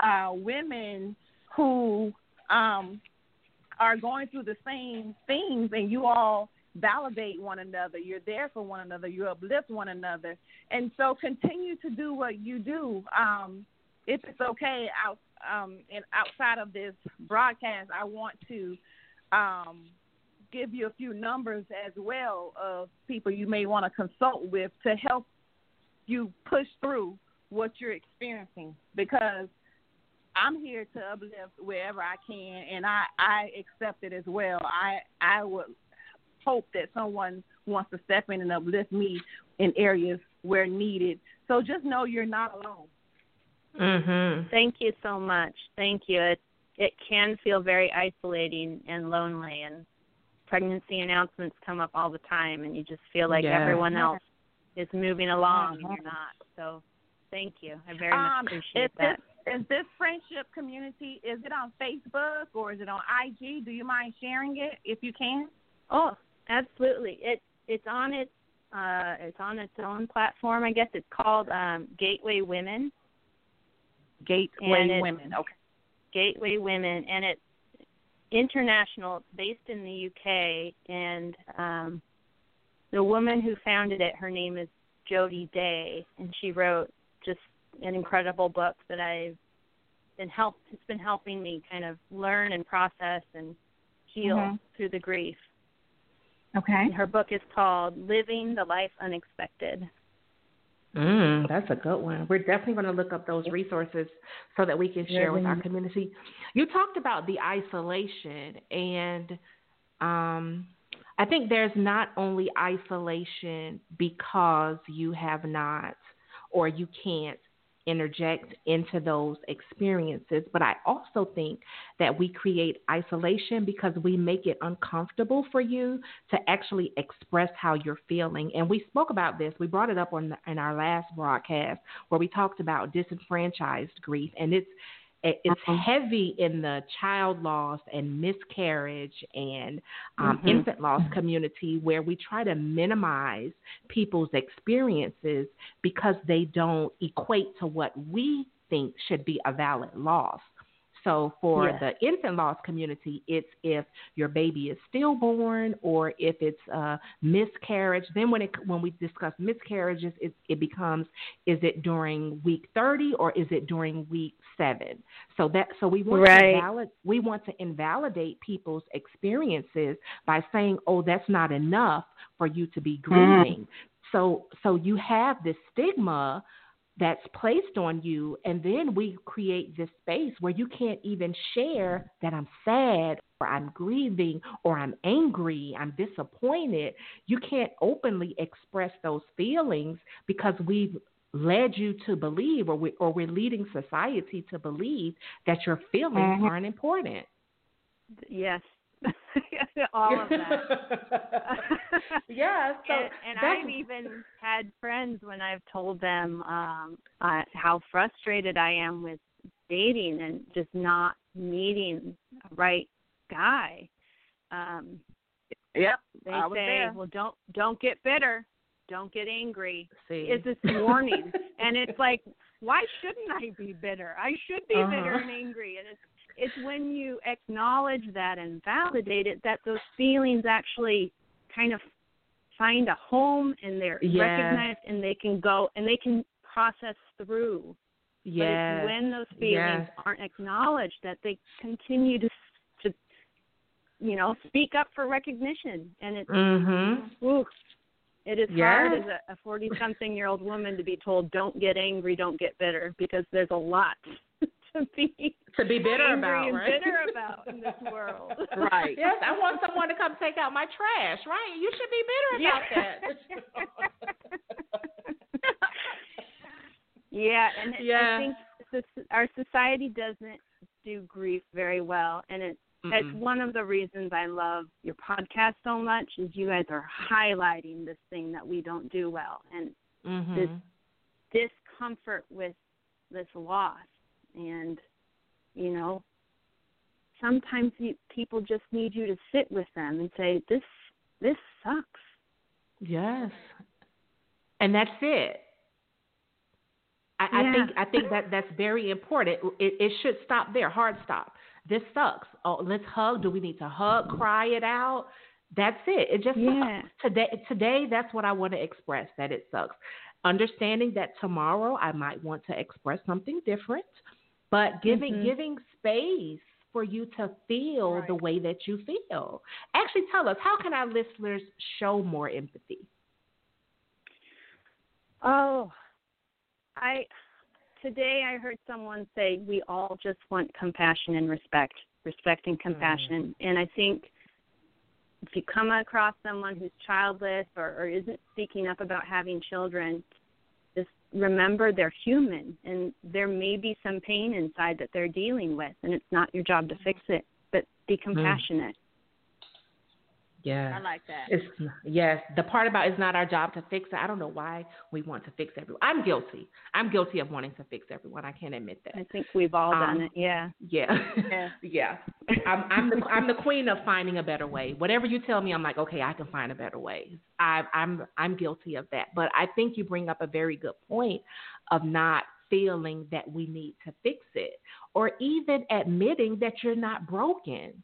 uh, women who um, are going through the same things, and you all validate one another. You're there for one another. You uplift one another, and so continue to do what you do. Um, if it's okay, out um, and outside of this broadcast, I want to um, give you a few numbers as well of people you may want to consult with to help you push through what you're experiencing because I'm here to uplift wherever I can and I I accept it as well. I I would hope that someone wants to step in and uplift me in areas where needed. So just know you're not alone. Mhm. Thank you so much. Thank you. It it can feel very isolating and lonely and pregnancy announcements come up all the time and you just feel like Yeah. everyone else is moving along and Mhm. you're not. So thank you. I very much Um, appreciate is that. this is this friendship community? Is it on Facebook or is it on IG? Do you mind sharing it if you can? Oh, absolutely. It it's on its uh it's on its own platform, I guess. It's called um Gateway Women. Gateway Women. Okay. Gateway Women, and it's international. It's based in the UK, and um, the woman who founded it, her name is Jody Day, and she wrote just an incredible book that I've been help. It's been helping me kind of learn and process and heal Mhm. through the grief. Okay. And her book is called Living the Life Unexpected. Mm, that's a good one. We're definitely going to look up those resources so that we can share with our community. You talked about the isolation, and um, I think there's not only isolation because you have not or you can't interject into those experiences, but I also think that we create isolation because we make it uncomfortable for you to actually express how you're feeling. And we spoke about this. We brought it up on the, in our last broadcast where we talked about disenfranchised grief, and it's it- it's heavy in the child loss and miscarriage and um, Mhm. infant loss community where we try to minimize people's experiences because they don't equate to what we think should be a valid loss. So for Yes. the infant loss community, it's if your baby is stillborn or if it's a miscarriage. Then when it when we discuss miscarriages, it, it becomes is it during week 30 or is it during week seven? So that so we want Right. to valid, we want to invalidate people's experiences by saying, oh, that's not enough for you to be mm-hmm. grieving. So so you have this stigma that's placed on you and then we create this space where you can't even share that I'm sad or I'm grieving or I'm angry, I'm disappointed. You can't openly express those feelings because we've led you to believe or we or we're leading society to believe that your feelings Mhm. aren't important. Yes. All of that. yeah, so and, and I've even had friends when I've told them um uh, how frustrated I am with dating and just not meeting a right guy. Um Yep. they I say, there. "Well, don't don't get bitter, don't get angry." see. It's this warning, and it's like, why shouldn't I be bitter? I should be bitter Uh-huh. and angry, and it's it's when you acknowledge that and validate it that those feelings actually kind of find a home and they're Yes. recognized and they can go and they can process through. But yes. it's when those feelings Yes. aren't acknowledged that they continue to to you know speak up for recognition, and it's Mhm. ooh, it is hard Yes. as a forty something year old woman to be told don't get angry, don't get bitter because there's a lot to be To be bitter about, right? bitter about in this world. Right. Yes, I want someone to come take out my trash, right? You should be bitter about that. yeah, and Yeah. I think this, our society doesn't do grief very well, and it it's Mm-mm. one of the reasons I love your podcast so much is you guys are highlighting this thing that we don't do well and Mhm. this discomfort with this loss and you know sometimes you, people just need you to sit with them and say this this sucks Yes. And that's it. I, I think I think that that's very important. It, it should stop there. Hard stop. This sucks. Oh, let's hug. Do we need to hug? Cry it out? That's it. It just yeah. sucks. today. Today, that's what I want to express. That it sucks. Understanding that tomorrow I might want to express something different, but giving Mhm. giving space for you to feel Right. the way that you feel. Actually, tell us how can our listeners show more empathy? Oh, I today I heard someone say we all just want compassion and respect, respect and compassion, and I think if you come across someone who's childless or, or isn't speaking up about having children, remember they're human and there may be some pain inside that they're dealing with, and it's not your job to fix it, but be mm. compassionate. Yeah. I like that. It's yes. The part about it's not our job to fix it. I don't know why we want to fix everyone. I'm guilty. I'm guilty of wanting to fix everyone. I can't admit that. I think we've all done Um, it. Yeah. Yeah. Yeah. yeah. I'm I'm the I'm the queen of finding a better way. Whatever you tell me, I'm like, okay, I can find a better way. I I'm I'm guilty of that. But I think you bring up a very good point of not feeling that we need to fix it or even admitting that you're not broken.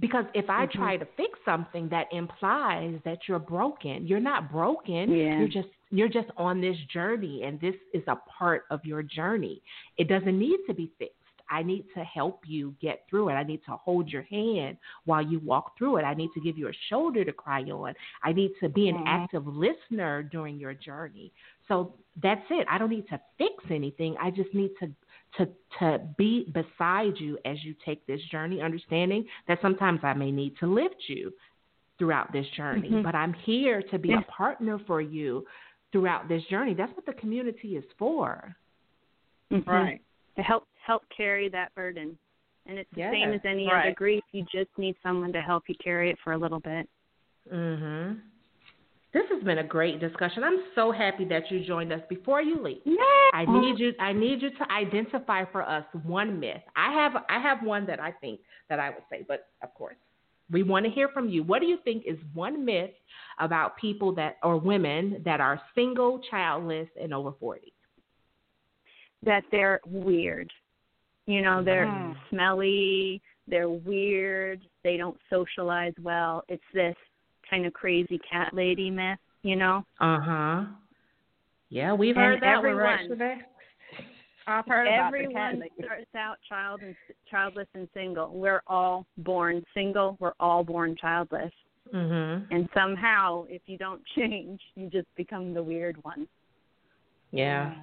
Because if I Mhm. try to fix something that implies that you're broken, you're not broken. Yeah. You're just you're just on this journey and this is a part of your journey. It doesn't need to be fixed. I need to help you get through it. I need to hold your hand while you walk through it. I need to give you a shoulder to cry on. I need to be an Mhm. active listener during your journey. So that's it. I don't need to fix anything. I just need to to to be beside you as you take this journey, understanding that sometimes I may need to lift you throughout this journey, Mhm. but I'm here to be Yeah. a partner for you throughout this journey. That's what the community is for. Mhm. Right. to help help carry that burden. And it's the same as any other grief. You just need someone to help you carry it for a little bit. Mhm. This has been a great discussion. I'm so happy that you joined us. Before you leave. I need you I need you to identify for us one myth. I have I have one that I think that I would say, but of course, we want to hear from you. What do you think is one myth about people that or women that are single, childless, and over 40? That they're weird. You know, they're Mm. smelly, they're weird, they don't socialize well. It's this kind of crazy cat lady myth, you know? Uh-huh. Yeah, we've And heard that one right everyone- today. I've heard about the cat Everyone lady. starts out child and childless and single. We're all born single, we're all born childless. Mm-hmm. And somehow, if you don't change, you just become the weird one. Yeah.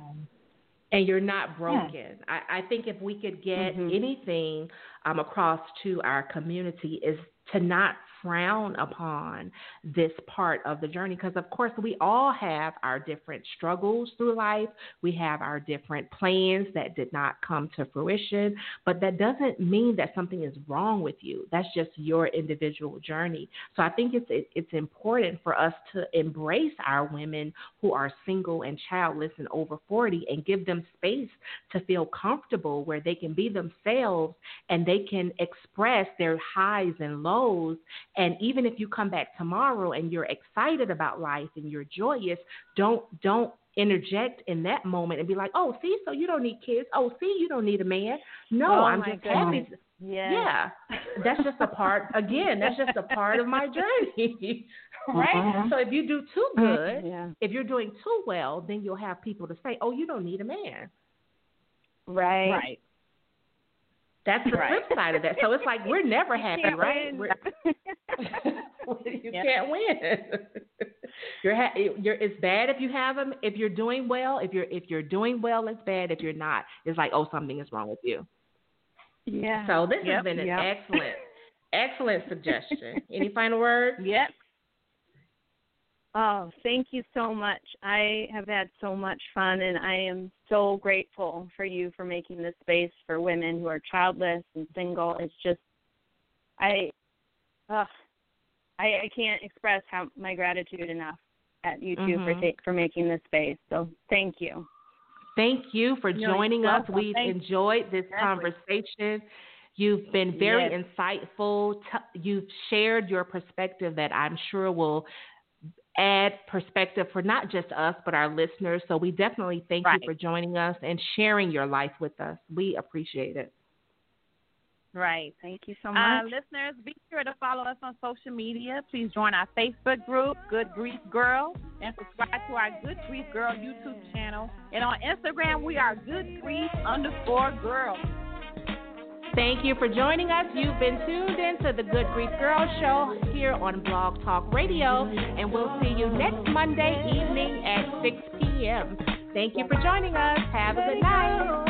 and you're not broken. I, I think if we could get Mhm. anything um, across to our community is to not frown upon this part of the journey. Because of course we all have our different struggles through life. We have our different plans that did not come to fruition. But that doesn't mean that something is wrong with you. That's just your individual journey. So i think it's it, it's important for us to embrace our women who are single and childless and over 40 and give them space to feel comfortable where they can be themselves and they can express their highs and lows and even if you come back tomorrow and you're excited about life and you're joyous, don't don't interject in that moment and be like, "Oh, see, so you don't need kids. Oh, see, you don't need a man." No, Oh, I'm just happy. goodness. Yes. Yeah, that's just a part. Again, that's just a part of my journey, right? Mhm. So if you do too good, Yeah. if you're doing too well, then you'll have people to say, "Oh, you don't need a man." Right. Right. That's the Right. flip side of that. So it's like we're never happy, Can't right? You Yep. can't win. you're ha- you're it's bad if you have them. If you're doing well, if you're if you're doing well, it's bad. If you're not, it's like oh something is wrong with you. yeah. So this has been an yep. excellent excellent suggestion. Any final words? Yep. Oh, thank you so much. I have had so much fun, and I am so grateful for you for making this space for women who are childless and single. It's just, I, uh, I, I can't express how my gratitude enough at you 2 for Mhm. ta- for making this space. So thank you. Thank you for You're joining us. welcome. We've Thank you. enjoyed this Exactly. conversation. You've been very Yes. insightful. T- you've shared your perspective that I'm sure will add perspective for not just us, but our listeners. So we definitely thank Right. you for joining us and sharing your life with us. We appreciate it. Right. Thank you so Uh, much. listeners, be sure to follow us on social media. Please join our Facebook group, Good Grief Girl, and subscribe to our Good Grief Girl YouTube channel. And on Instagram, we are Good Grief underscore Girl. Thank you for joining us. You've been tuned in to the Good Grief Girl Show here on Blog Talk Radio, and we'll see you next Monday evening at 6 p.m. Thank you for joining us. Have a good night.